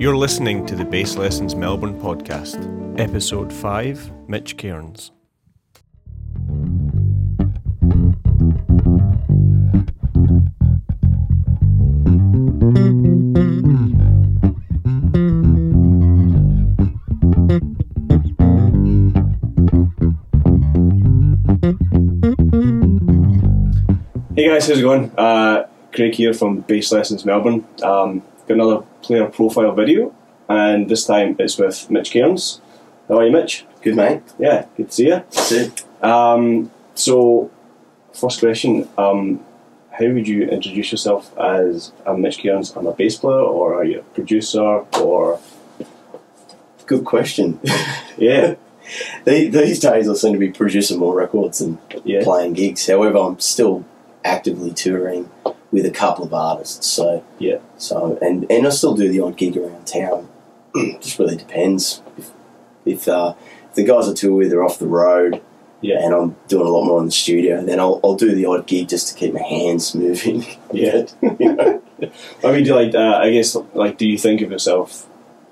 You're listening to the Bass Lessons Melbourne podcast, episode 5 Mitch Cairns. Hey guys, how's it going? Uh, Craig here from Bass Lessons Melbourne. Um, got another player profile video, and this time it's with Mitch Cairns. How are you, Mitch? Good mate. Yeah, good to see you. It. Um, so, first question: um, How would you introduce yourself as I'm Mitch Cairns? I'm a bass player, or are you a producer, or Good question. yeah, The- These days I seem to be producing more records and yeah, playing gigs. However, I'm still actively touring with a couple of artists. So yeah, so and and I still do the odd gig around town. Just really depends. If if, uh, if the guys I tour with are off the road yeah, and I'm doing a lot more in the studio, then I'll, I'll do the odd gig just to keep my hands moving. Yeah. You know? I mean, do like uh, I guess like, do you think of yourself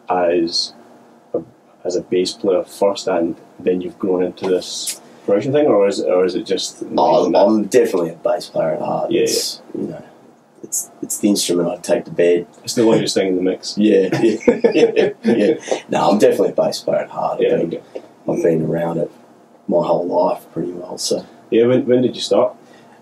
as a, as a bass player first, and then you've grown into this production thing, or is it, or is it just Oh, I'm definitely a bass player at heart. Yeah, it's, You know, it's it's the instrument I take to bed. it's the latest thing in the mix? Yeah, yeah, yeah. No, I'm definitely a bass player at heart. Yeah, I've been, I've been around it my whole life pretty well. So yeah. When, when did you start?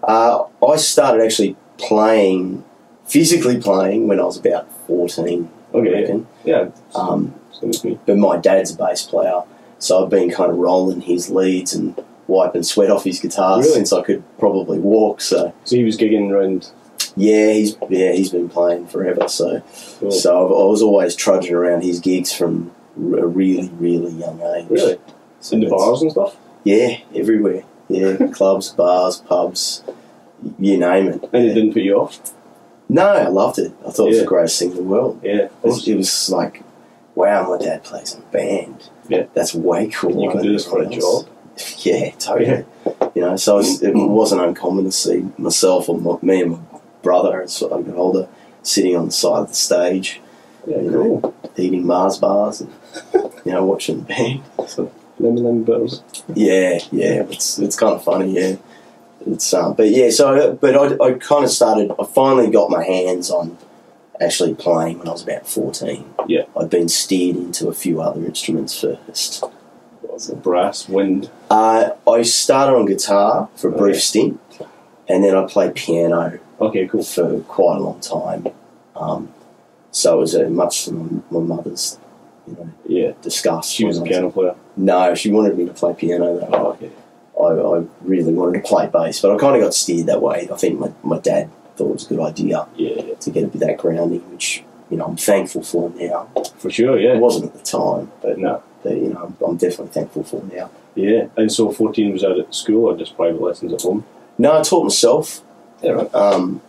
uh, I started actually playing, physically playing, when I was about 14. I Okay, reckon. yeah, Um, same as me. but my dad's a bass player, so I've been kind of rolling his leads and wiping sweat off his guitar Really? since I could probably walk. So So he was gigging around. Yeah, he's yeah he's been playing forever. So Cool. so I've, I was always trudging around his gigs from a really really young age. Really, So in the bars and stuff. Yeah, everywhere. Yeah, clubs, bars, pubs, you name it. And it didn't put you off. No, I loved it. I thought it was the greatest thing in the world. Yeah, It was, it was like, wow, my dad plays in a band. Yeah. That's way cool. You can do this for a job. Yeah, totally. You know, so it wasn't uncommon to see myself or my, me and my brother as I got older sitting on the side of the stage, Yeah, You cool. eating Mars bars and you know watching the band. So, Lemon lemon bars. yeah, yeah, it's it's kind of funny. Yeah, it's um, but yeah. So, but I, I kind of started. I finally got my hands on actually playing when I was about fourteen. Yeah. I'd been steered into a few other instruments first. Brass, wind. Uh, I started on guitar for a Oh, brief yeah. stint, and then I played piano Okay, cool. for quite a long time. Um, so it was uh, much to my, my mother's, you know, Yeah, disgust. she was a piano player. No, she wanted me to play piano. Though. Oh, okay. I, I really wanted to play bass, but I kind of got steered that way. I think my, my dad thought it was a good idea Yeah, to get a bit of that grounding, which you know I'm thankful for now. for sure. Yeah. It wasn't at the time, but, no, but you know I'm, I'm definitely thankful for now. yeah. And so, fourteen was out at school or just private lessons at home? No, I taught myself, Yeah, right. um,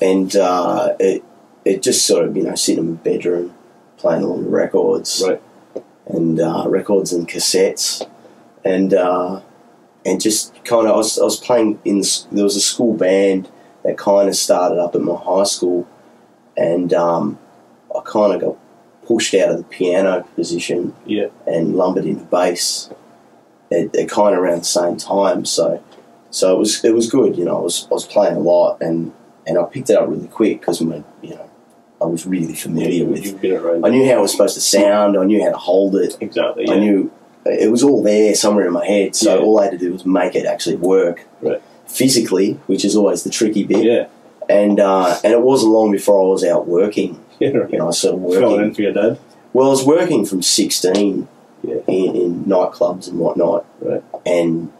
and uh, it it just sort of you know sitting in my bedroom playing all the records Right. and uh, records and cassettes, and uh, and just kind of I was, I was playing in there was a school band that kind of started up at my high school, and um, I kind of got pushed out of the piano position Yeah, and lumbered into bass at, at kind of around the same time. So so it was it was good. You know, I was I was playing a lot and and I picked it up really quick because my you know I was really familiar with. Been around. I knew how it was supposed to sound. I knew how to hold it. exactly. I knew it was all there somewhere in my head. So Yeah. all I had to do was make it actually work Right. physically, which is always the tricky bit. Yeah, And uh, and it wasn't long before I was out working. yeah. Right. You know, I was sort of Filling working. in for your dad. Well, I was working from sixteen Yeah. in, in nightclubs and whatnot. Right. And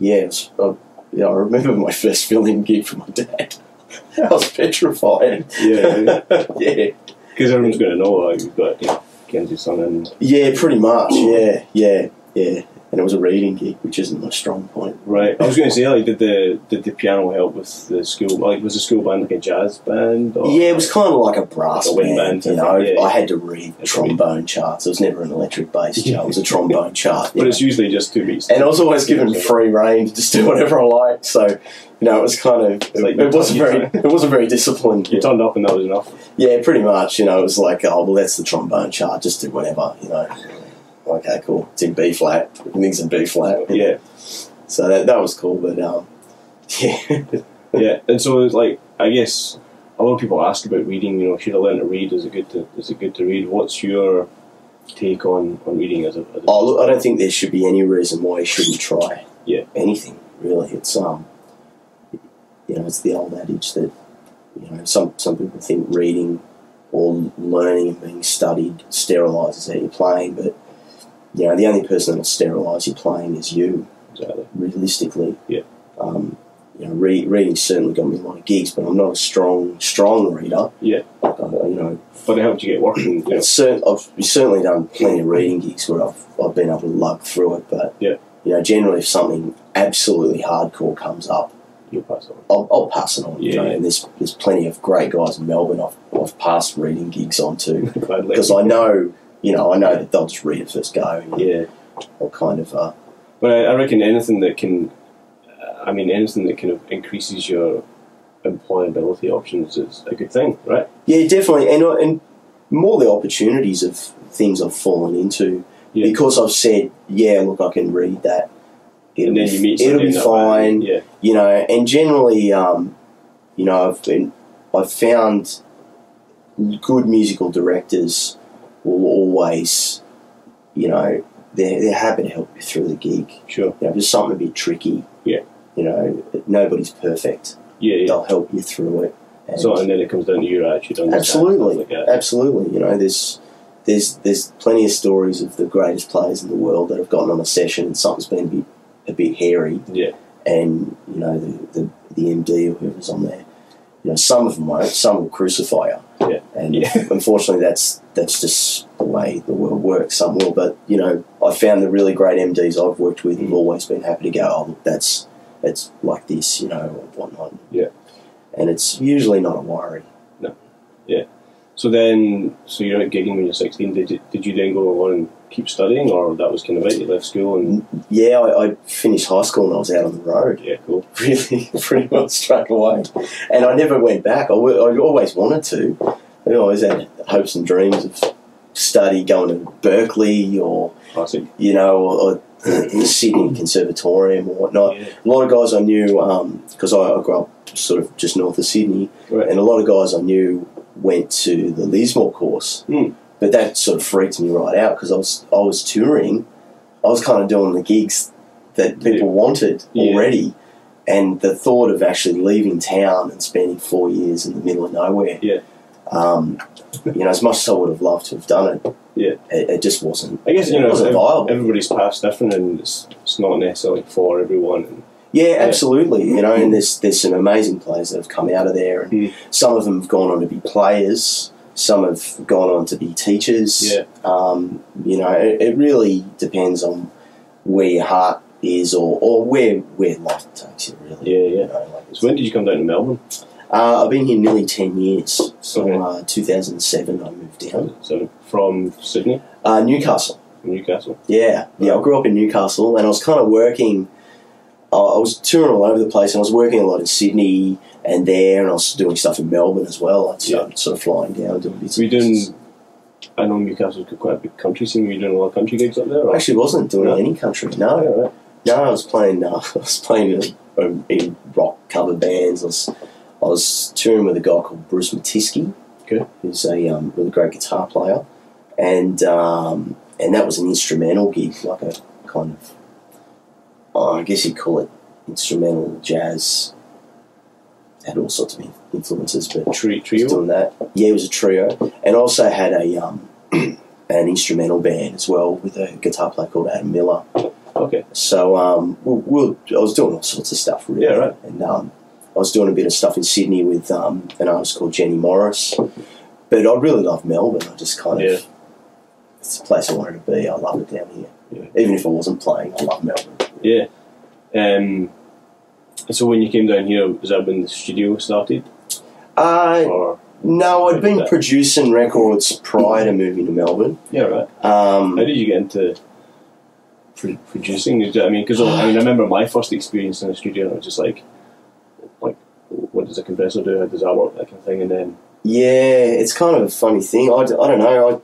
yeah, it was, I, yeah, I remember my first fill-in gig for my dad. I was petrified. Yeah, yeah, because everyone's going to know like, you've got you know, Kenzie's son and yeah, pretty much. Yeah, yeah, yeah. And it was a reading gig, which isn't my strong point. Right. I was going to say, like, did the did the piano help with the school? Like, was the school band like a jazz band? Or? Yeah, it was kind of like a brass Like a wind band. band you know, yeah. I had to read That's trombone charts. It was never an electric bass chart. It was a trombone chart. But know. it's usually just two beats. and I was always given free reign to just do whatever I liked. So, you know, it was kind of it, like it wasn't very it wasn't very disciplined. You turned up and that was enough. Yeah, pretty much. You know, it was like, oh well, that's the trombone chart. Just do whatever. You know. Okay, cool. It's in B flat. Everything's in B flat. Yeah. So that that was cool. But um, yeah, Yeah. And so, it's like, I guess a lot of people ask about reading. You know, should I learn to read? Is it good to Is it good to read? What's your take on, on reading as a? As a oh look, I don't think there should be any reason why you shouldn't try. Yeah. Anything really. It's um, you know, it's the old adage that you know some some people think reading or learning and being studied sterilises how you're playing, but you know the only person that'll sterilise your playing is you. Exactly. realistically. Yeah. Um, you know, re- reading certainly got me a lot of gigs, but I'm not a strong, strong reader. Yeah. Like, I, you know, But it helped you get working. You know. cer- I've certainly done plenty of reading gigs where I've, I've been able to lug through it, but Yeah. you know, generally if something absolutely hardcore comes up, You'll pass on. I'll, I'll pass it on. You Yeah. know, and there's there's plenty of great guys in Melbourne I've, I've passed reading gigs on to because I know, you know, I know that they'll just read it first go. And Yeah. I'll kind of uh, But I, I reckon anything that can, uh, I mean, anything that kind of increases your employability options is a good thing, right? Yeah, definitely, and uh, and more the opportunities of things I've fallen into Yeah. because I've said, yeah, look, I can read that. It'll and then be, you meet it'll be fine. Yeah, you know. And generally, um, you know, I've been, I've found good musical directors will always, you know, they're they're happy to help you through the gig. sure. You know, if there's something a bit tricky, Yeah. you know, nobody's perfect. Yeah, yeah. They'll help you through it. And So, and then it comes down to your attitude. understanding, Absolutely, Like absolutely. You know, there's there's there's plenty of stories of the greatest players in the world that have gotten on a session and something's been a bit, a bit hairy, Yeah, and you know the, the the MD or whoever's on there, you know, some of them won't, some will crucify you, Yeah. and Yeah. unfortunately that's that's just the way the world works. Some will, but you know, I found the really great MDs I've worked with have Mm. always been happy to go. Oh, look, that's it's like this, you know, or whatnot. Yeah. and it's usually not a worry. No. Yeah. So then, so you're out gigging when you're 16. Did you, did you then go on and keep studying, or that was kind of it? You left school and Yeah, I, I finished high school and I was out on the road. yeah, cool. Really, pretty much straight away. And I never went back. I, I always wanted to. I always had hopes and dreams of study going to Berkeley or, you know, or, or the Sydney Conservatorium or whatnot. Yeah. A lot of guys I knew, because I, I grew up sort of just north of Sydney, Right. and a lot of guys I knew went to the Lismore course. Hmm. But that sort of freaked me right out because I was I was touring, I was kind of doing the gigs that people wanted Yeah. already, and the thought of actually leaving town and spending four years in the middle of nowhere, Yeah. Um, you know, as much as I would have loved to have done it, Yeah. it, it just wasn't. I guess you know wasn't viable. everybody's path's different, and it's, it's not necessarily for everyone. And Yeah, absolutely. You know, and there's there's some amazing players that have come out of there, and Mm. some of them have gone on to be players. Some have gone on to be teachers. Yeah. Um, you know, it, it really depends on where your heart is, or, or where where life takes you. Really. Yeah, yeah. You know, like So when did you come down to Melbourne? Uh, I've been here nearly ten years. So Okay. uh, 2007, I moved down. So from Sydney, Uh, Newcastle. Newcastle. Yeah, yeah. I grew up in Newcastle, and I was kind of working. I was touring all over the place, and I was working a lot in Sydney and there, and I was doing stuff in Melbourne as well. I'd Yeah. sort of flying down, doing bits. Were you doing? I know Newcastle's quite a big country scene. Were you doing a lot of country gigs up there? Or? I actually wasn't doing No? any country. Yeah, No, right. no. I was playing. Uh, I was playing in, in rock cover bands. I was, I was touring with a guy called Bruce Mathiske. Okay. Who's a um, really great guitar player, and um, and that was an instrumental gig, like a kind of, oh, I guess you'd call it instrumental jazz. Had all sorts of influences, but Tri- was trio. doing that. Yeah, it was a trio, and also had a um, an instrumental band as well with a guitar player called Adam Miller. Okay. So um, we we'll, I was doing all sorts of stuff, really. Yeah, right. And um, I was doing a bit of stuff in Sydney with um, an artist called Jenny Morris. But I really love Melbourne. I just kind of Yeah. it's the place I wanted to be. I love it down here. Yeah. Even if I wasn't playing, I love Melbourne. Yeah. Um, so when you came down here, was that when the studio started? Uh, Or no, I'd been producing records prior to moving to Melbourne. yeah, right. Um, How did you get into pro- producing? I mean, because I mean, I remember my first experience in the studio. And I was just like, like, what does a compressor do? How does that work? That kind of thing. And then Yeah, it's kind of a funny thing. I, I don't know.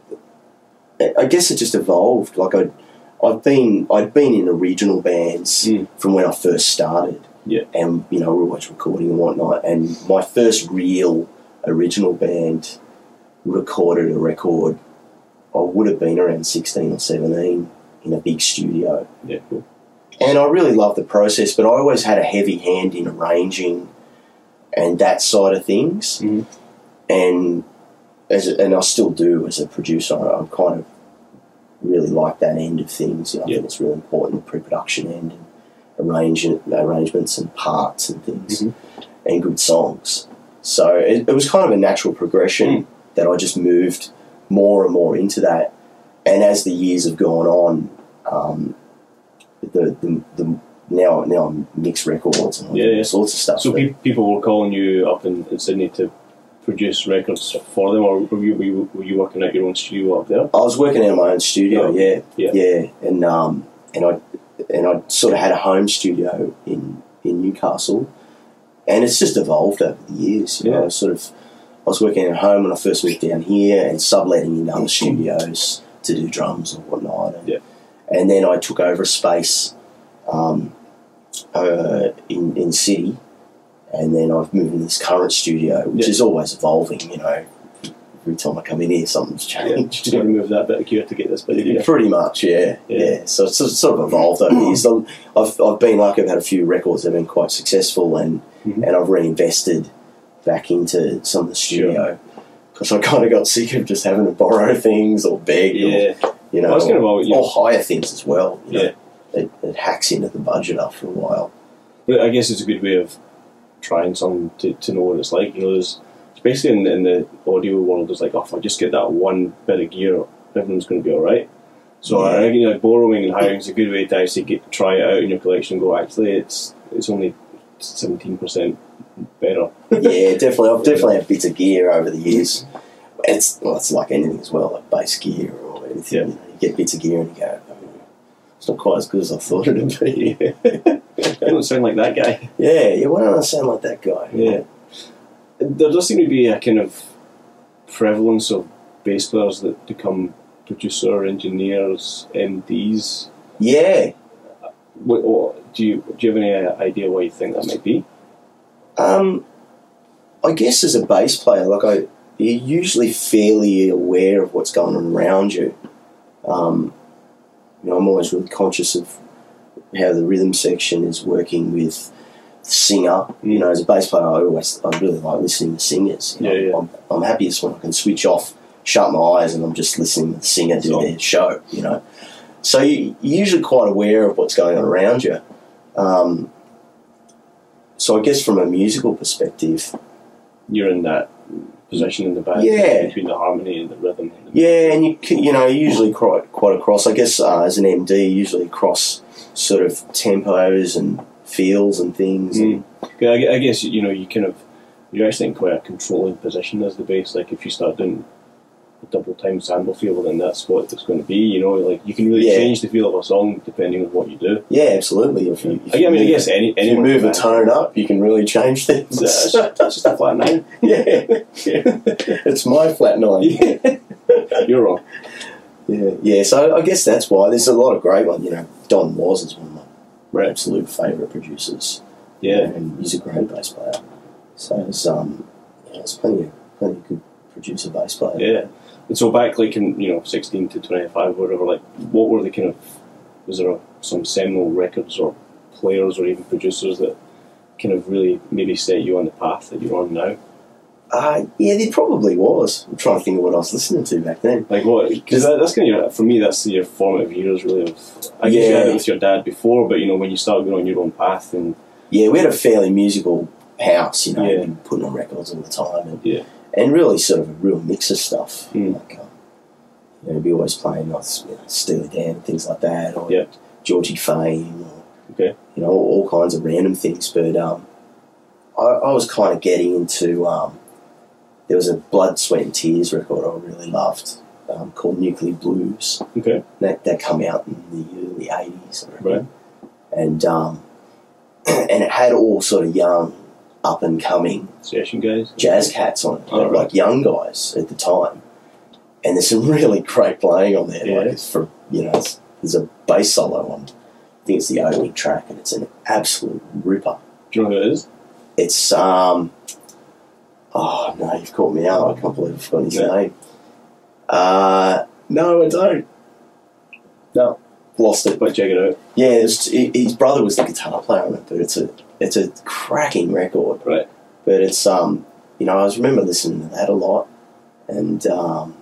I, I guess it just evolved. Like I, I've been I'd been in original bands Mm. from when I first started. Yeah. and you know we were always recording and whatnot. And my first real original band recorded a record. I would have been around sixteen or seventeen in a big studio. yeah, cool. and I really loved the process. But I always had a heavy hand in arranging and that side of things, Mhm. and as a, and I still do as a producer. I, I'm kind of really like that end of things. You know, I Yeah. think it's really important the pre-production end and arranging arrangements and parts and things Mhm. and good songs. So it, it was kind of a natural progression Mm. that I just moved more and more into that. And as the years have gone on, um, the, the, the now now I'm mix records and all Yeah, yeah. sorts of stuff. So pe- people were calling you up in, in Sydney to produce records for them, or were you, were you were you working at your own studio up there? I was working out of my own studio, Oh, yeah, yeah. yeah, and um, and I and I sort of had a home studio in in Newcastle, and it's just evolved over the years. You Yeah. I was sort of I was working at home when I first moved down here, and subletting in other studios to do drums and whatnot. And, Yeah. and then I took over a space um, uh, in in city, and then I've moved into this current studio, which Yeah. is always evolving. You know, every time I come in here, something's Yeah, changed. just got to move that bit of gear to get this bit gear. Pretty much, yeah, Yeah. yeah. So it's sort of- sort of evolved over the years. I've, I've been lucky. I've had a few records that have been quite successful, and Mhm. and I've reinvested back into some of the studio because I kind of got sick of just having to borrow things or beg, Yeah, or, you know, I was or, about or hire things as well. You know? Yeah. It, it hacks into the budget after a while. But I guess it's a good way of trying something to, to know what it's like. You know, there's especially in, in the audio world, it's like, oh, if I just get that one bit of gear, everything's going to be all right. So I Yeah. reckon like, borrowing and hiring is a good way to actually get try it out in your collection. and Go, actually, it's it's only seventeen percent better. yeah, definitely. I've definitely had bits of gear over the years. It's well, it's like anything as well, like bass gear or anything. Yeah. You, know, you get bits of gear and you go, it's not quite as good as I thought it'd be. I don't sound like that guy. Yeah, yeah. Why don't I sound like that guy? Yeah. There does seem to be a kind of prevalence of bass players that become producer, engineers, MDs. Yeah. What, what, do you do you have any idea why you think that might be? Um, I guess as a bass player, like I, you're usually fairly aware of what's going on around you. Um, you know, I'm always really conscious of how the rhythm section is working with the singer. You know, as a bass player, I always I really like listening to singers. You know, Yeah, yeah. I'm, I'm happiest when I can switch off, shut my eyes, and I'm just listening to the singer do their show. You know, so you, you're usually quite aware of what's going on around you. Um, so I guess from a musical perspective, You're in that position in the band Yeah. between the harmony and the rhythm. Yeah, and you c- you know usually quite quite across. I guess uh, as an MD, usually across sort of tempos and feels and things. Mm. Yeah, I I guess you know you kind of you're actually in quite a controlling position as the bass. Like if you start doing double time sample feel, then that's what it's going to be. You know, like you can really Yeah. change the feel of a song depending on what you do. Yeah, absolutely. If you, if I, you I mean, I guess any you move the can. tone up, you can really change things. Just a flat nine. yeah, it's my flat nine. You're wrong. Yeah, yeah. So I guess that's why there's a lot of great ones. You know, Don Was is one of my Right. absolute favourite producers. Yeah. and he's a great bass player. So there's um, yeah, there's plenty of plenty of good producer bass players. Yeah. And so back like in you know sixteen to twenty five, whatever. Like, what were the kind of was there a, some seminal records or players or even producers that kind of really maybe set you on the path that you're on now? Uh, yeah, there probably was. I'm trying to think of what I was listening to back then. Like what? Because that, that's kind of your, for me. That's your formative years, really. Of I guess you had it with your dad before, but you know when you start going on your own path, and Yeah, we had a fairly musical house, you know, Yeah. putting on records all the time, and Yeah. And really sort of a real mix of stuff. Mm. Like, uh, you know, he'd be always playing like you know, Steely Dan and things like that, or Yeah. Georgie Fame, or Okay. you know, all, all kinds of random things. But um, I, I was kind of getting into. Um, there was a Blood, Sweat and Tears record I really loved um, called Nuclear Blues. Okay. That that come out in the early eighties, Right. and um, and it had all sort of young, up and coming Session guys. jazz cats on it, Oh, right. like young guys at the time. And there's some really great playing on there. Like Yeah. it's for you know, it's, there's a bass solo on. I think it's the opening track, and it's an absolute ripper. Do you know who it is? It's um. Oh no, you've caught me out. I can't believe I've forgotten his Yeah. name. Uh, no, I don't. No, lost it. But check it out. Yeah, it's, his brother was the guitar player on it, but it's a it's a cracking record. Right. But it's um, you know, I was remember listening to that a lot, and um,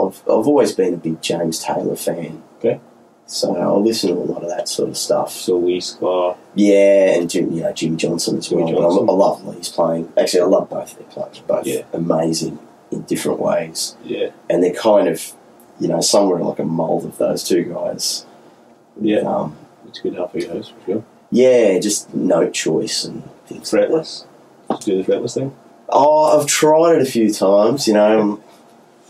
I've I've always been a big James Taylor fan. Okay. So I listen to a lot of that sort of stuff. So Lee Sklar. Yeah, and Jim, you know Jimmy Johnson as well. I, Johnson. I love Lee's playing. Actually, I love both of their players. Both Yeah. amazing in different ways, Yeah. and they're kind of, you know, somewhere like a mold of those two guys. Yeah. Um, It's good of your house for sure. Yeah, just no choice and things. like. Fretless. Just do the fretless thing. Oh, I've tried it a few times. You know,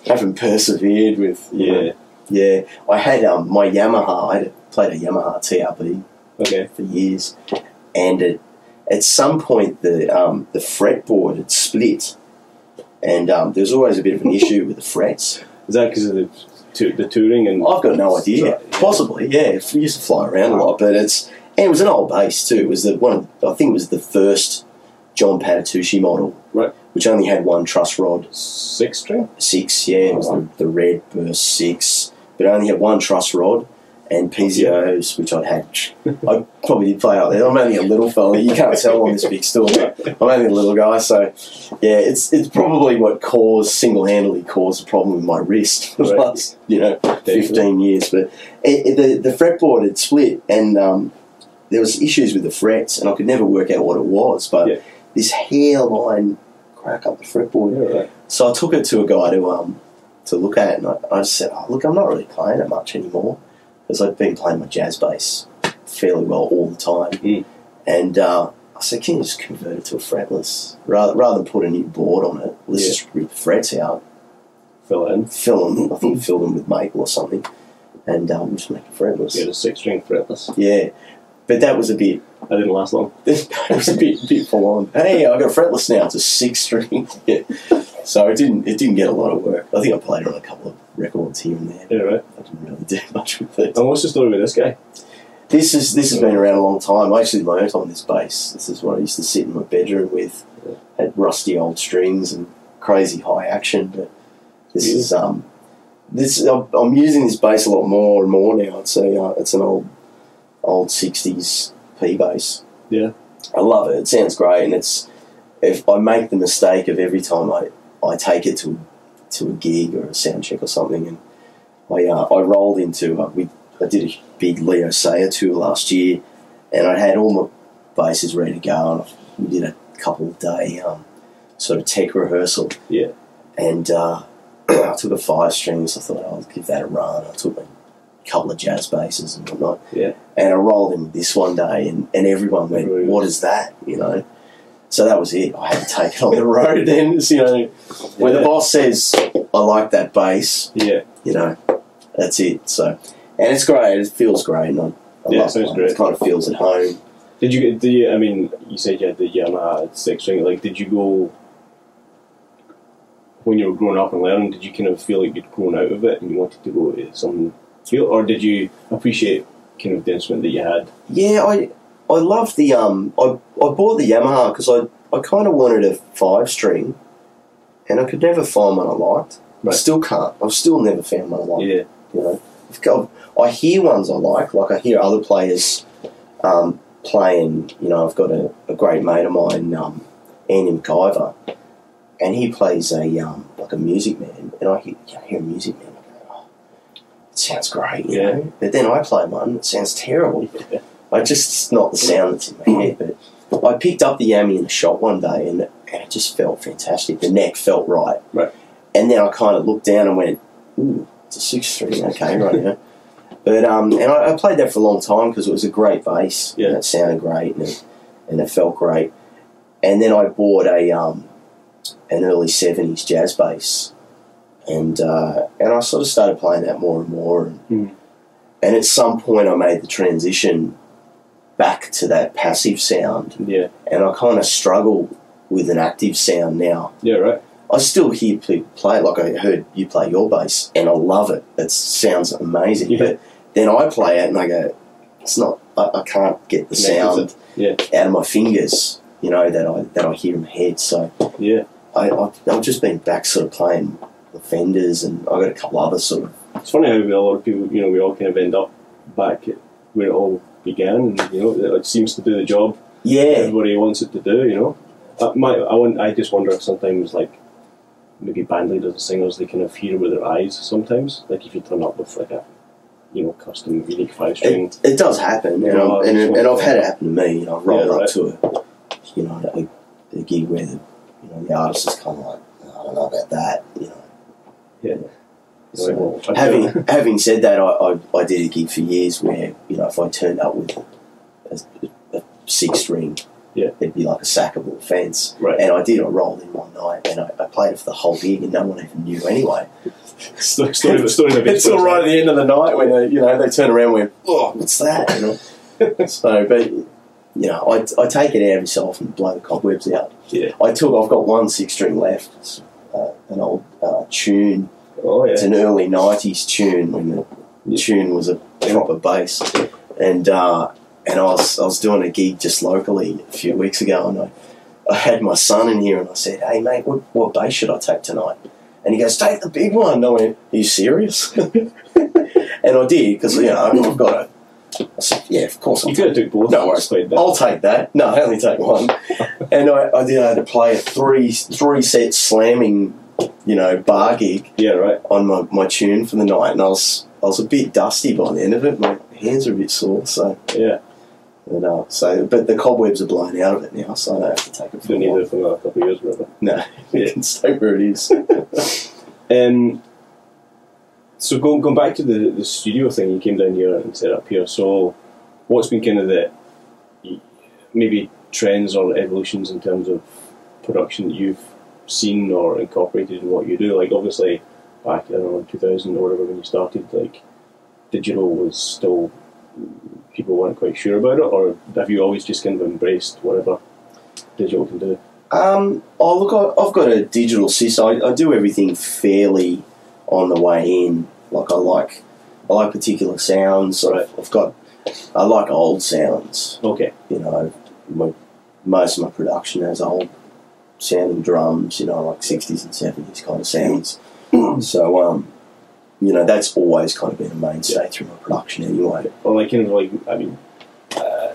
I haven't persevered with. know, Yeah. yeah. I had um, my Yamaha. I played a Yamaha TRB Okay. for years, and it, at some point the um, the fretboard had split, and um, there was always a bit of an issue with the frets. Is that because of the the touring and? I've got no idea. Right, yeah. Possibly, yeah. It used to fly around a lot, but it's and it was an old bass too. It was the one. Of, I think it was the first John Patitucci model, Right. Which only had one truss rod. Six string. six, yeah, it was the, the red burst six, but I only had one truss rod and piezos, which I'd had. I probably did play out there. I'm only a little fella. You can't tell on this big store. I'm only a little guy, so yeah, it's it's probably what caused single handedly caused the problem with my wrist for the Right. last you know fifteen years. But it, it, the the fretboard had split, and um, there was issues with the frets, and I could never work out what it was. But Yeah. this hairline crack up the fretboard. Yeah, right. So I took it to a guy to um to look at, it and I, I said, oh, "Look, I'm not really playing it much anymore because I've been playing my jazz bass fairly well all the time." Mm. And uh, I said, "Can you just convert it to a fretless rather rather than put a new board on it? Let's Yeah. just rip the frets out, Fill in. fill them. I think fill them with maple or something, and um, just make it fretless." Get a six string fretless. Yeah, but that was a bit. That didn't last long. it was a bit, bit full on. Hey, I got a fretless now. It's a six string. yeah. So it didn't it didn't get a lot of work. I think I played it on a couple of records here and there. Yeah, right. I didn't really do much with it. And what's the story with this guy? This is this has been around a long time. I actually learnt on this bass. This is what I used to sit in my bedroom with. Had rusty old strings and crazy high action. But this Yeah. is um this I'm I'm using this bass a lot more and more now. It's a uh, it's an old old sixties P bass. Yeah. I love it. It sounds great, and it's if I make the mistake of every time I, I take it to to a gig or a sound check or something, and I uh, I rolled into uh, we I did a big Leo Sayer tour last year, and I had all my basses ready to go, and we did a couple of day um, sort of tech rehearsal. Yeah. and uh, I took a five strings. I thought I'll give that a run. I took a couple of jazz basses and whatnot. Yeah. And I rolled in with this one day, and, and everyone went, "What is that?" You know. So that was it. I had to take it on the road. Then, you know, when the boss says, "I like that bass," Yeah. you know, that's it. So, and it's great. It feels great. And I, I Yeah, love sounds it. great. It kind of feels at home. Did you get the? I mean, you said you had the Yamaha six string. Like, did you go when you were growing up and learning? Did you kind of feel like you'd grown out of it and you wanted to go to some field, or did you appreciate kind of the instrument that you had? Yeah, I I love the um. I I bought the Yamaha because I I kind of wanted a five string, and I could never find one I liked. I still can't. I've still never found one I like. Yeah. You know, I've got- I hear ones I like. Like I hear other players um, playing. You know, I've got a, a great mate of mine, um, Andy McIver, and he plays a um, like a music man, and I hear, I hear a music man. I go, it sounds great, you Yeah. know. But then I play one, it sounds terrible. I just it's not the sound that's in my head. But I picked up the Yami in the shop one day, and, and it just felt fantastic. The neck felt right. Right. And then I kind of looked down and went, ooh, it's a six three. okay, right, yeah. But um, and I, I played that for a long time because it was a great bass. Yeah. and it sounded great and it, and it felt great. And then I bought a um, an early seventies jazz bass, and uh, and I sort of started playing that more and more. And, Mm. and at some point, I made the transition back to that passive sound, Yeah, and I kind of struggle with an active sound now. yeah, right. I still hear people play like I heard you play your bass, and I love it. It sounds amazing. Yeah. But then I play it, and I go, it's not. I, I can't get the sound Yeah. out of my fingers. You know that I that I hear in my head. So Yeah, I, I've, I've just been back sort of playing the Fenders, and I got a couple other sort of it's funny how a lot of people, you know, we all kind of end up back at where it all began, and you know, it seems to do the job yeah everybody wants it to do. You know, uh, my I want I just wonder if sometimes like maybe band leaders and singers they kind of hear with their eyes sometimes. Like if you turn up with like a you know custom unique five string. It, it does happen, and, I'm- I and, just and I've had it happen to me. You know, I've rolled Yeah, right. up to a, you know, a, a gig where the, you know, the artist is kind of like, I don't know about that. You know, Yeah. So, well, having having said that, I, I, I did a gig for years where you know if I turned up with a, a six string, Yeah. there'd be like a sackable fence, right. and I did. I rolled in one night, and I, I played it for the whole gig, and no one even knew anyway. story, story, story of It's all right at the end of the night when they, you know they turn around and went, "Oh, what's that?" You know. so, but you know, I, I take it out every so often, blow the cobwebs out. Yeah. I took. I've got one six string left. It's an old uh, tune. Oh It's an early '90s tune when the Yeah. tune was a proper bass, and uh, and I was I was doing a gig just locally a few weeks ago, and I, I had my son in here, and I said, "Hey mate, what, what bass should I take tonight?" And he goes, "Take the big one." And I went, "Are you serious?" and I did because you know I've got a. I said, "Yeah, of course." I'll You could have took both. No worries. I'll take that. No, I only take one. and I, I did I had to play a three three set slamming, you know, bar gig Yeah, right. on my, my tune for the night, and I was I was a bit dusty by the end of it. My hands are a bit sore, so Yeah. and, uh, so but the cobwebs are blown out of it now, so I don't have to take it for a need it for another couple of years, brother. No, Yeah. it can stay where it is. Um, so going going back to the, the studio thing, you came down here and set up here. So, what's been kind of the maybe trends or evolutions in terms of production that you've seen or incorporated in what you do? Like obviously, back I don't know in two thousand or whatever when you started, like digital was still people weren't quite sure about it, or have you always just kind of embraced whatever digital can do? Um, oh look, I've got a digital system. I, I do everything fairly on the way in. Like I like, I like particular sounds. Right. I've, I've got, I like old sounds. Okay, You know, my, most of my production has old sounding drums. You know, like sixties and seventies kind of sounds. so, um, you know, that's always kind of been a mainstay through my production anyway. or like kind of like I mean. Uh,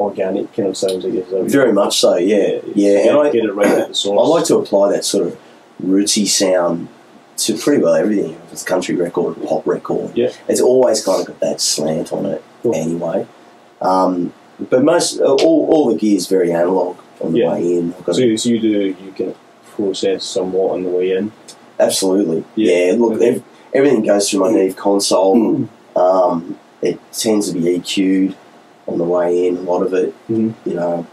organic kind of sounds, I guess. Very much so. Yeah, yeah. Get, And I, get it right at the source. I like to apply that sort of rootsy sound to pretty well everything. If it's country record, pop record, Yeah. it's always kind of got that slant on it Cool. anyway. Um, but most all, all the gear is very analog on the Yeah. way in. So, so you do you can process somewhat on the way in. absolutely, Yeah. yeah. look, everything goes through my Neve console. um, it tends to be EQ'd on the way in. A lot of it, Mhm. you know,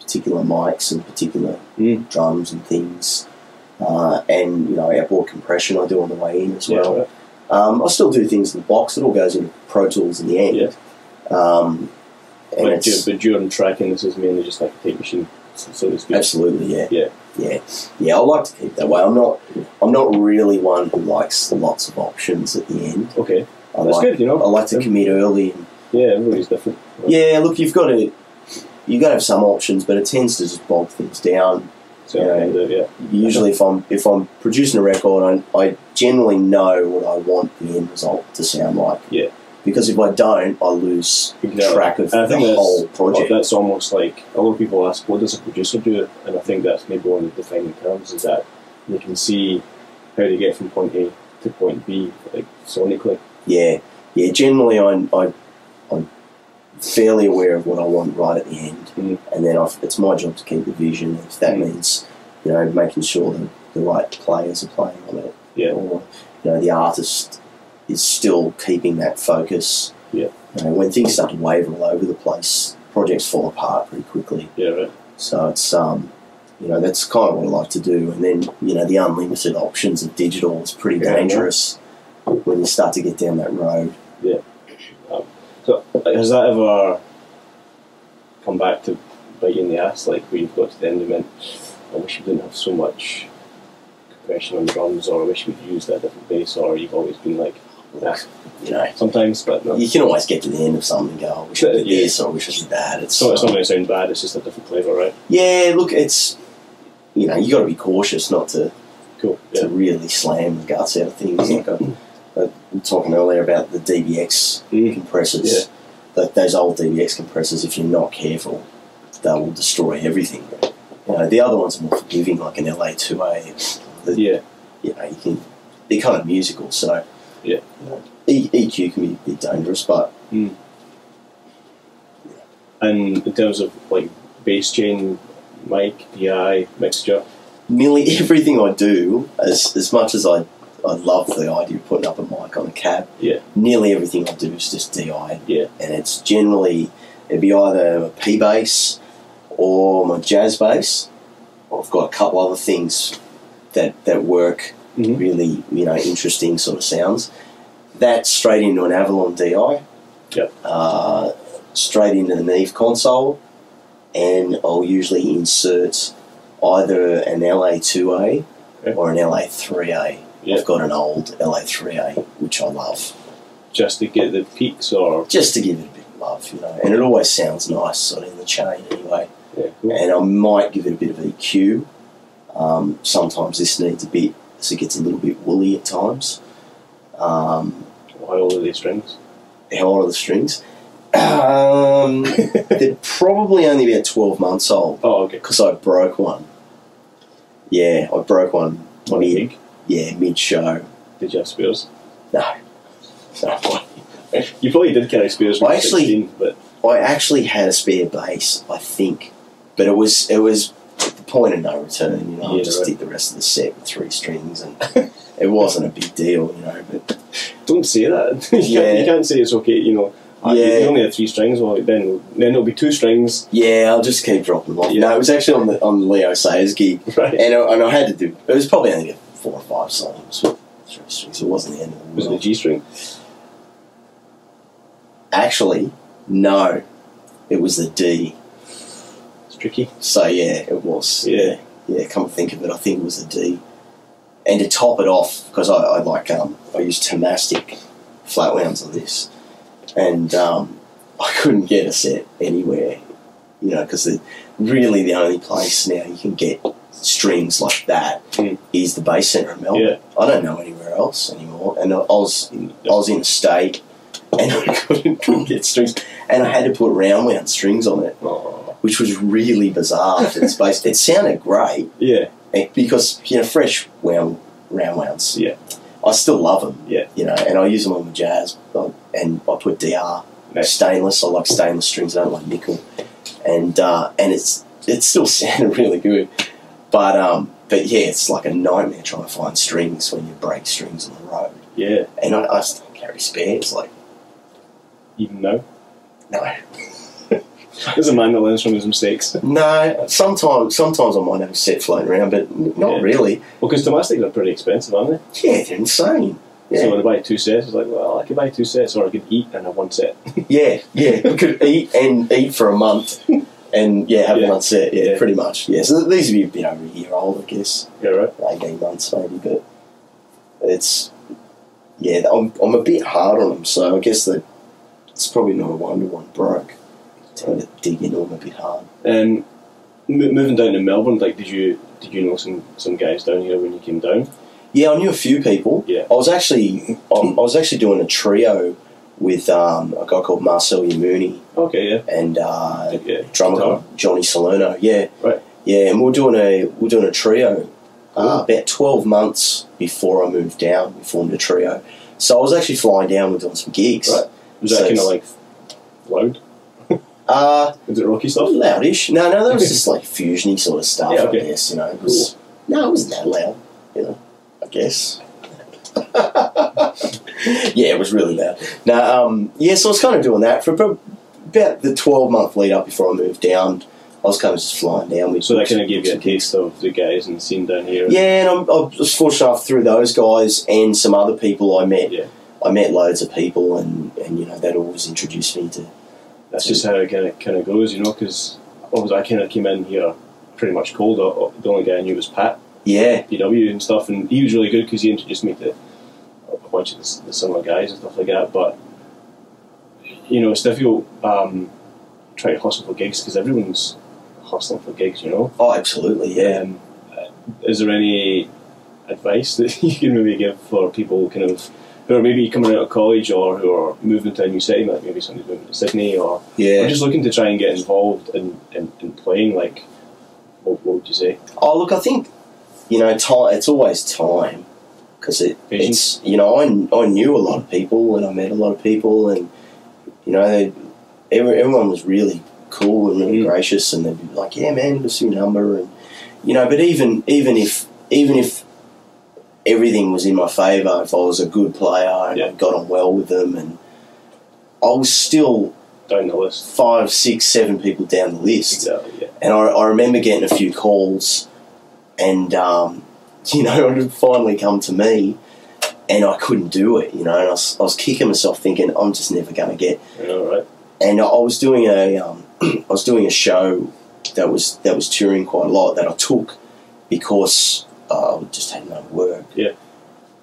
particular mics and particular Mm. drums and things. Uh, and you know, outboard compression I do on the way in as well. right. Um, I still do things in the box. It all goes into Pro Tools in the end. Yeah. Um, and But, it's but during tracking, this is mainly just like a tape machine, so to speak. absolutely yeah. Yeah. Yeah. Yeah. I like to keep that way. I'm not. I'm not really one who likes lots of options at the end. Okay, I that's like. good. You know, I like to commit early. And, yeah, everybody's different. yeah. Look, you've got to. You got to have some options, but it tends to just bog things down. So Yeah. kind of, yeah, Usually, if I'm if I'm producing a record, I, I generally know what I want the end result to sound like. Yeah. Because if I don't, I lose Exactly. track of the whole project. that's almost like a lot of people ask, what does a producer do? And I think that's maybe one of the defining terms is that you can see how to get from point A to point B, like sonically. Yeah, yeah. Generally, I'm I, I'm fairly aware of what I want right at the end, Mm. and then I've, it's my job to keep the vision. If that Mm. means you know making sure that the right players are playing on it, Yeah. or you know the artist is still keeping that focus. Yeah. You know, when things start to waver all over the place, projects fall apart pretty quickly. Yeah, right. So it's um, you know, that's kind of what I like to do. And then you know, the unlimited options of digital is pretty Yeah, dangerous when you start to get down that road. Yeah. So has that ever come back to bite you in the ass? Like where you've got to the end and went, I wish we didn't have so much compression on drums, or I wish we'd used that different bass, or you've always been like, You know, sometimes, but no. you can always get to the end of something and go, I wish I did Yeah. this or I wish I did that. It's So it's not going to sound bad. It's just a different flavour, right? yeah. Look, it's you know, you got to be cautious not to Cool. to really slam the guts out of things. Mm-hmm. Like I, I was talking earlier about the DBX Mm. Mm-hmm. compressors. Yeah. Those old DBX compressors, if you're not careful, they will destroy everything. You know, the other ones are more forgiving, like an LA2A. The, Yeah. You know, you can. They're kind of musical, so Yeah. You know, E- EQ can be a bit dangerous, but hmm. And in terms of like bass chain, mic, DI, mixture, nearly everything I do, as as much as I I love the idea of putting up a mic on a cab, Yeah. nearly everything I do is just DI. Yeah. And it's generally it'd be either a P bass or my jazz bass. I've got a couple other things that that work Mhm. really, you know, interesting sort of sounds. That straight into an Avalon DI. Yep. Uh, straight into the Neve console, and I'll usually insert either an LA2A Okay. or an LA3A. Yeah. I've got an old LA3A, which I love, just to get the peaks, or just to give it a bit of love, you know. And it always sounds nice, sort of in the chain anyway. yeah, cool. And I might give it a bit of EQ. Um, sometimes this needs a bit, so it gets a little bit woolly at times. Um, Why all of these strings? how old are the strings? Um, they're probably only about 12 months old Oh, okay. because I broke one. Yeah, I broke one One mid, gig. yeah, mid show. Did you have spares? No. No. You probably did carry when I actually- 16, but I actually had a spare bass, I think, but it was it was point of no return. You know, I just right. did the rest of the set with three strings, and it wasn't a big deal, you know. But don't say that. you, Yeah. can't, you can't say it's okay, you know. ah, Yeah. You only had three strings, well, then then it'll be two strings. yeah, I'll just keep dropping them off. Yeah. No, it was actually on the on the Leo Sayers gig, Right. and I, and I had to do. It was probably only four or five songs with three strings. It wasn't the end of the Was it world. the G string? Actually, no, it was the D. Tricky. So yeah, it was. Yeah. yeah. Come to think of it, I think it was a D. And to top it off, because I, I like um, I use Thomastik flat wounds on this, and um, I couldn't get a set anywhere, you know, because really the only place now you can get strings like that is Mm. the bass centre in Melbourne. Yeah. I don't know anywhere else anymore, and I was I was in a state. And I couldn't, couldn't get strings, and I had to put round wound strings on it Oh. Which was really bizarre for the space. It sounded great Yeah, because you know fresh wound round wounds. Yeah. I still love them. Yeah. you know, and I use them on the jazz, and I put DR Nice. stainless. I like stainless strings. I don't like nickel, and uh, and it's it still sounded really good, but um, but yeah, it's like a nightmare trying to find strings when you break strings on the road. yeah. And I, I just don't carry spares. Like Even though? no, There's a man that learns from his mistakes. no. Sometimes sometimes I might have a set floating around, but not Yeah. really. Well, because Thomastiks are pretty expensive, aren't they? Yeah, they're insane. Yeah. So when I buy two sets, it's like, well, I could buy two sets, or I could eat and have one set. Yeah, yeah. We could eat and eat for a month, and yeah, have Yeah. one set. Yeah, Yeah. pretty much. Yeah. So these would be a bit over a year old, I guess, yeah, right. eighteen months maybe. But it's yeah, I'm I'm a bit hard on them, so I guess that it's probably not a wonder one broke. Tend to dig into them a bit hard. Um, m- moving down to Melbourne, like, did you did you know some some guys down here when you came down? Yeah, I knew a few people. Yeah. I was actually I I was actually doing a trio with um, a guy called Marcel Yammouni Okay, yeah, and uh, yeah. drummer Guitar. Johnny Salerno. Yeah, Right. Yeah, and we're doing a we're doing a trio. Uh, about twelve months before I moved down, we formed a trio. So I was actually flying down. We're doing some gigs. Right. Was that So kind of like loud? Uh Was it rocky stuff? loudish. No, no, that was just like fusiony sort of stuff. Yeah, I guess you know. It was, No, it wasn't that loud. You know, I guess. yeah, it was really loud. No, um, yeah, so I was kind of doing that for about the 12 month lead up before I moved down. I was kind of just flying down. with So that kind of gave you a taste of the guys and the scene down here. Yeah, and I'm, I was fortunate enough through those guys and some other people I met. Yeah. I met loads of people, and, and you know that always introduced me to. That's just how it kind of kind of goes, you know. Because obviously, I kind of came in here pretty much cold. The only guy I knew was Pat Yeah, PW and stuff, and he was really good because he introduced me to a bunch of the, the similar guys and stuff like that. But you know, it's difficult um, trying to hustle for gigs because everyone's hustling for gigs, you know. oh, absolutely, yeah. Um, is there any advice that you can maybe give for people kind of who are maybe coming out of college or who are moving to a new city, like maybe somebody's moving to Sydney or, Yeah. or just looking to try and get involved in, in, in playing? Like, what, what would you say? Oh, look, I think you know, time. It's always time because it, Patience. it's you know, I, I knew a lot of people and I met a lot of people, and you know, they, every, everyone was really cool and really Mm. gracious, and they'd be like, "Yeah, man, just your number," and you know, but even even if even if everything was in my favour, if I was a good player and I Yeah. got on well with them, and I was still Down the list. five, six, seven people down the list. Exactly, yeah. And I, I remember getting a few calls, and um, you know, it had finally come to me, and I couldn't do it. You know, and I was, I was kicking myself, thinking I'm just never going to get. Yeah, right. And I was doing a, um, I was doing a show that was that was touring quite a lot that I took because uh, I just had no work. Yeah.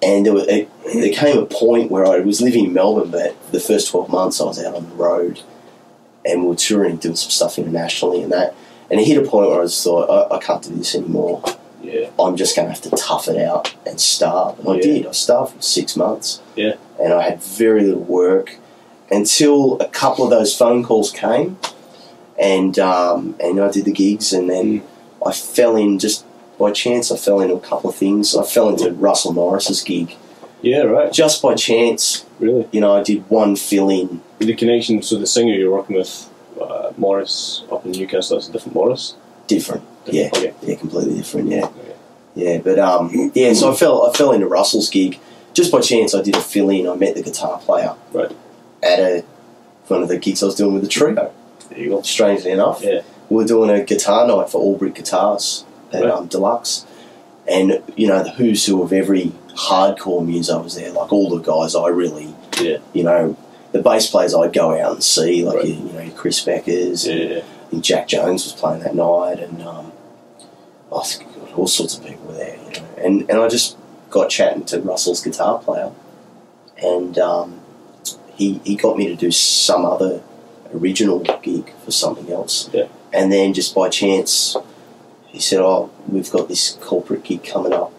And there, was, it, there came a point where I was living in Melbourne, but the first 12 months I was out on the road and we were touring, doing some stuff internationally and that. And it hit a point where I just thought, I, I can't do this anymore. Yeah. I'm just going to have to tough it out and starve. And I Yeah. did. I starved for six months. Yeah. And I had very little work until a couple of those phone calls came. And um, and I did the gigs, and then I fell in just by chance. I fell into a couple of things. I fell into Russell Morris's gig Yeah, right. just by chance. Really. You know, I did one fill in. The connection, so the singer you're working with, uh, Morris up in Newcastle, that's a different Morris? Different, yeah, Okay. yeah, completely different, yeah. Okay. Yeah, but um, yeah. So I fell, I fell into Russell's gig just by chance. I did a fill in. I met the guitar player Right. at a one of the gigs I was doing with the trio. There you go. Strangely enough, Yeah. we were doing a guitar night for All Brick Guitars at um, Deluxe, and you know the who's who of every hardcore muso was there. Like all the guys I really, Yeah. you know, the bass players I'd go out and see, like Right. you, you know your Chris Beckers, and Yeah. Think Jack Jones was playing that night, and um, I think all sorts of people were there, you know. And and I just got chatting to Russell's guitar player, and um, he he got me to do some other original gig for something else. Yeah. And then just by chance, he said, "Oh, we've got this corporate gig coming up,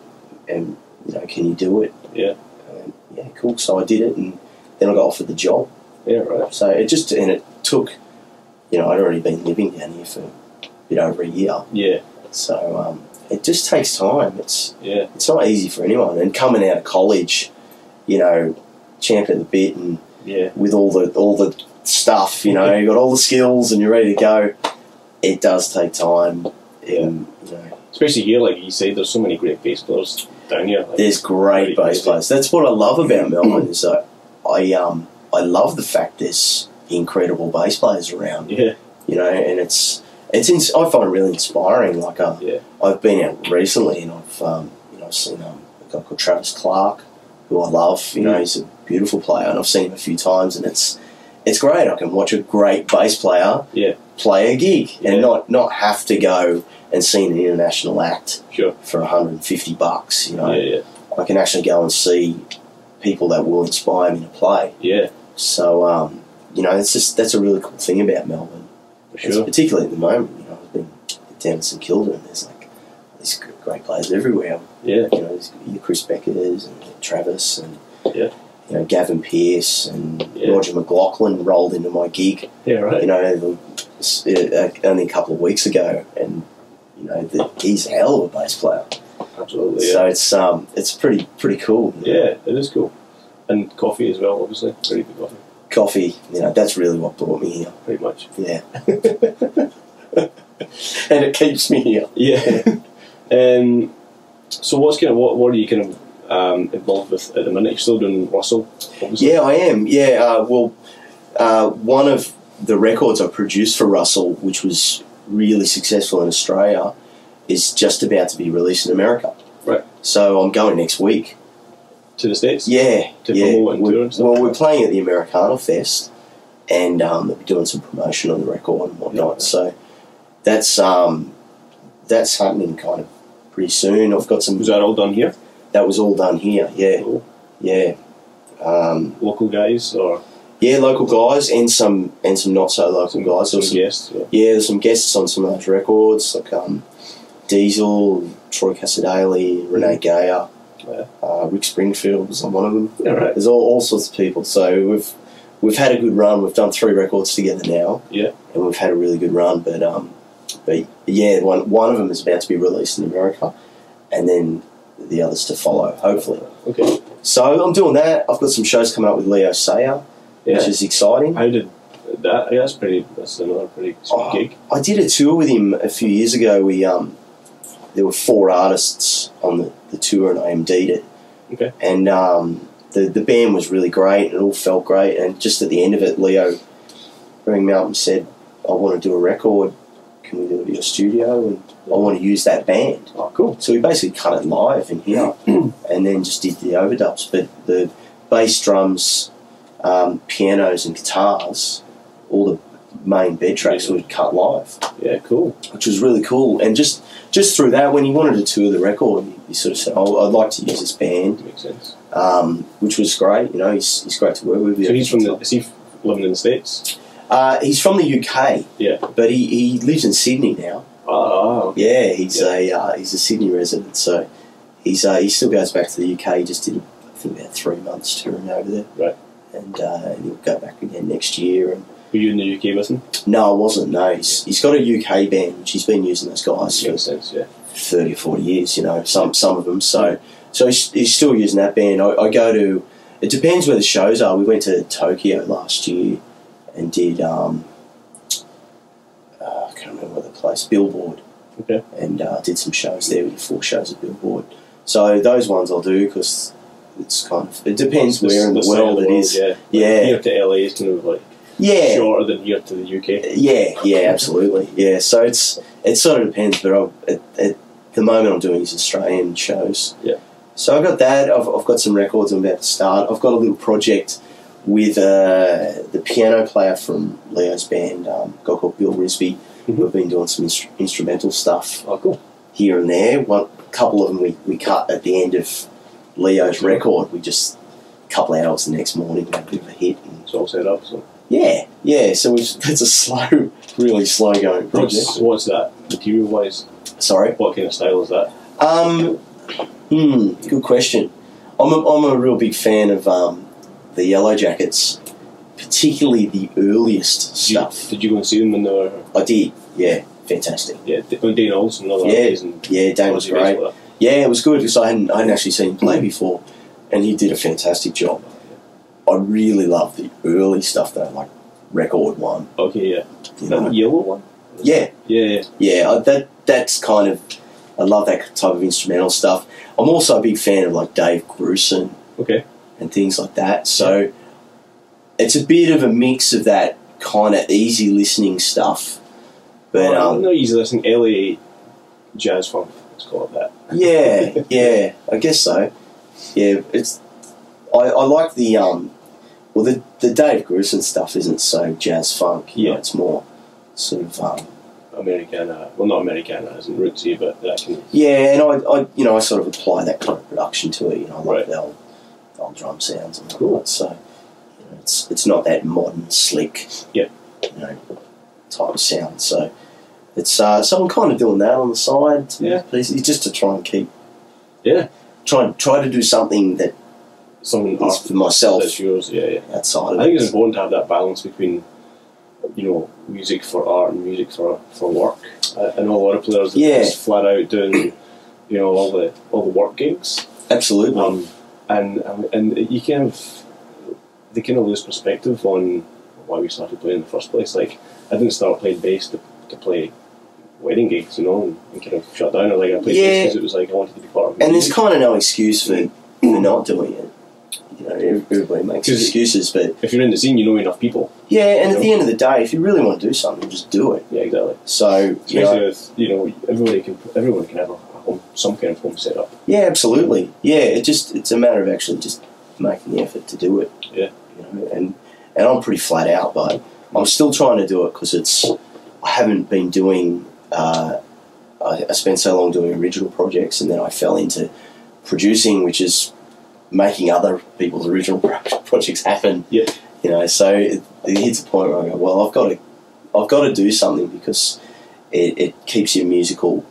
and you know, can you do it?" Yeah. And yeah, cool. So I did it, and then I got offered the job. Yeah, right. So it just and it took, you know, I'd already been living down here for a bit over a year. Yeah. So um, it just takes time. It's Yeah. it's not easy for anyone. And coming out of college, you know, champ at the bit and Yeah. with all the all the stuff, you know, you got all the skills and you're ready to go. It does take time. And, you Especially here, like you say, there's so many great bass players down here. Like, there's great bass yeah. players. That's what I love about Melbourne is that I um I love the fact there's incredible bass players around. yeah. You know, and it's it's ins- I find it really inspiring. Like um, Yeah. I've been out recently and I've um, you know I've seen um, a guy called Travis Clark, who I love. You know, Mm. he's a beautiful player, and I've seen him a few times, and it's it's great. I can watch a great bass player Yeah. Play a gig Yeah. and not not have to go and see an international act Sure. for 150 bucks. You know, Yeah, yeah. I can actually go and see people that will inspire me to play. Yeah, So um, you know, it's just that's a really cool thing about Melbourne. sure. particularly at the moment, you know, I've been down to St Kilda and there's like these great players everywhere. Yeah. You know, there's Chris Beckers and Travis and Yeah. you know Gavin Pearce and. Roger McLachlan rolled into my gig. Yeah, right. You know, only a couple of weeks ago, and you know the, he's a hell of a bass player. Absolutely. Yeah. So it's um it's pretty pretty cool. yeah, it is cool. And coffee as well, obviously. Very good coffee, Coffee, you know, that's really what brought me here. pretty much. Yeah. and it keeps me here. Yeah. um, so what's kind of what, what are you kind of um, involved with at the minute? You're still doing Russell, obviously. Yeah, I am. Yeah, uh, well, uh, one of the records I produced for Russell, which was really successful in Australia, is just about to be released in America. Right. So I'm going next week. To the States? Yeah, To yeah. and We're- well, we're playing at the Americana Fest, and um, they'll be doing some promotion on the record and whatnot. So that's um, that's happening kind of pretty soon. I've got some. Was that all done here? That was all done here. Yeah, Cool. yeah. Um, Local guys or yeah, local guys and some and some not so local guys. There some was some, guests? Or, yeah, there's some guests on some of those records like um, Diesel, Troy Cassar-Daley, Renee Geyer, Yeah. uh, Rick Springfield was on one of them. yeah, right. There's all, all sorts of people. So we've we've had a good run. We've done three records together now. Yeah. And we've had a really good run. But um, but yeah, one one of them is about to be released in America, and then the others to follow, hopefully. Okay. So I'm doing that. I've got some shows coming up with Leo Sayer, Yeah. which is exciting. How did that? Yeah, that's pretty. That's another pretty sweet Oh. gig. I did a tour with him a few years ago. We um, there were four artists on the, the tour, and I MD'd it. Okay. And um, the the band was really great. and It all felt great. And just at the end of it, Leo rang me up and said, "I want to do a record. Can we do it at your studio?" And I want to use that band. Oh, cool. So we basically cut it live in here, and then just did the overdubs. But the bass, drums, um, pianos, and guitars, all the main bed tracks were cut live Yeah, cool. which was really cool. And just just through that, when he wanted to tour the record, he, sort of said, oh, "I'd like to use this band," Makes sense. um, which was great. You know, he's, he's great to work with. So he's from the. Is he living in the states? Uh, he's from the UK. Yeah. but he, he lives in Sydney now. Oh. Yeah, he's a uh, he's a Sydney resident, so he's uh, he still goes back to the UK. He just did I think about three months touring over there. Right. And, uh, he'll go back again next year. And Were you in the UK with him? no, I wasn't. No, he's, he's got a UK band which he's been using those guys for sense. Yeah. 30 or 40 years, you know, some some of them. So so he's, he's still using that band. I, I go to, it depends where the shows are. We went to Tokyo last year and did, um, uh, I can't remember what the place, Billboard, Okay. and uh, did some shows there. We did four shows at Billboard. So those ones I'll do because it's kind of, it depends The- where in the, side of world it is. Yeah. Yeah. Here to LA is kind of like Yeah. shorter than here to the UK. Yeah, yeah, absolutely. Yeah, so it's it sort of depends, but I'll, at, at the moment I'm doing is Australian shows. Yeah. So I've got that. I've, I've got some records I'm about to start. I've got a little project with uh, the piano player from Leo's band, um, a guy called Bill Risby. Mhm. We've been doing some instru- instrumental stuff Oh, cool. here and there. One couple of them we, we cut at the end of Leo's record. We just a couple of hours the next morning, had a bit of a hit, and It's all set up. So yeah, yeah. So we've, it's a slow, really slow going project. what's, what's that material wise? Sorry. What kind of style is that? Um, hmm, good question. I'm a, I'm a real big fan of um, the Yellow Jackets, particularly the earliest Did you, stuff. did you go and see them when they were? I did. Yeah, fantastic. Yeah, when Dane Alderson, another Yeah. amazing. Yeah, Dan was great. player. Yeah, it was good because I hadn't, I hadn't actually seen him play before, and he did a fantastic job. I really love the early stuff though, like Record One. Okay, yeah. You That know? yellow one. Yeah, Yeah, yeah. yeah, I, that that's kind of I love that type of instrumental stuff. I'm also a big fan of like Dave Grusin Okay. and things like that. So it's a bit of a mix of that kind of easy listening stuff. But oh, um, no, easy listening. LA jazz funk. Let's call it that. yeah, yeah, I guess so. Yeah, it's I, I like the um, well the the Dave Grusin stuff isn't so jazz funk. You know, Yeah. it's more sort of um, Americana. Well, not Americana, isn't rootsy, but that can. Yeah, and I, I, you know, I sort of apply that kind of production to it. You know, I like Right. the old, old drum sounds and Cool. whatnot. So, you know, it's it's not that modern, slick, Yeah. you know, type of sound. So, it's uh, so I'm kind of doing that on the side. Yeah. it's just to try and keep, Yeah. try try to do something that Something is for myself that's yours. Yeah, yeah. outside of I think it. it's important to have that balance between, you know, music for art and music for, for work. I, I know a lot of players that Yeah. just flat out doing, you know, all the all the work gigs, Absolutely. um, and and and you kind of they kind of lose perspective on why we started playing in the first place. Like I didn't start playing bass to, to play wedding gigs, you know, and, kind of shut down. Or like I played Yeah. because it was like I wanted to be part of. It and there's kind of no excuse for for not doing it. You know, everybody makes excuses, but If you're in the scene, you know enough people. yeah. And at the end of the day, if you really want to do something, just do it. Yeah, exactly. So you know, with you know everybody can everyone can have a, a home some kind of home setup. yeah, absolutely. Yeah, it just it's a matter of actually just making the effort to do it. Yeah. You know, and and I'm pretty flat out, but I'm still trying to do it because it's I haven't been doing. Uh, I, I spent so long doing original projects, and then I fell into producing, which is making other people's original projects happen. Yeah. You know, so it, it hits a point where I go, well, I've got to, I've got to do something because it, it keeps you musical.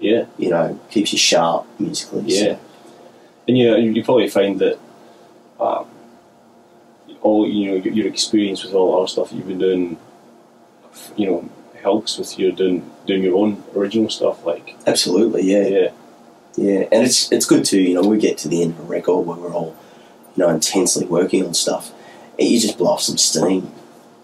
Yeah, You know, keeps you sharp musically. so- yeah. And you know you, probably find that um, all you know your, your experience with all our stuff that you've been doing, you know, helps with you doing doing your own original stuff. Like Absolutely. Yeah. yeah, Yeah, and it's it's good too. You know, we get to the end of a record where we're all, you know, intensely working on stuff, and you just blow off some steam.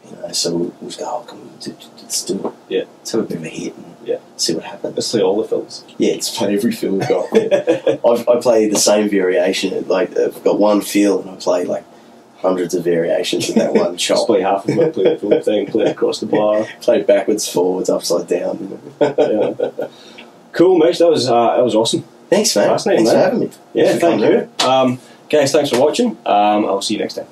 You know, so we we just go, oh, come on, let's do it. Yeah. let's have a bit of a hit and Yeah. see what happens. let's play all the films. Yeah, it's play every film we've got. Yeah. I play the same variation. Like I've got one feel, and I play like hundreds of variations of that one Just chop. play half of it, play full thing, play across the bar. Play backwards, forwards, upside down. Yeah. Cool, Mitch. That was uh, that was awesome. Thanks, man. Fascinating, Thanks man. for having me. Yeah, thank you. Um, guys, thanks for watching. Um, I'll see you next time.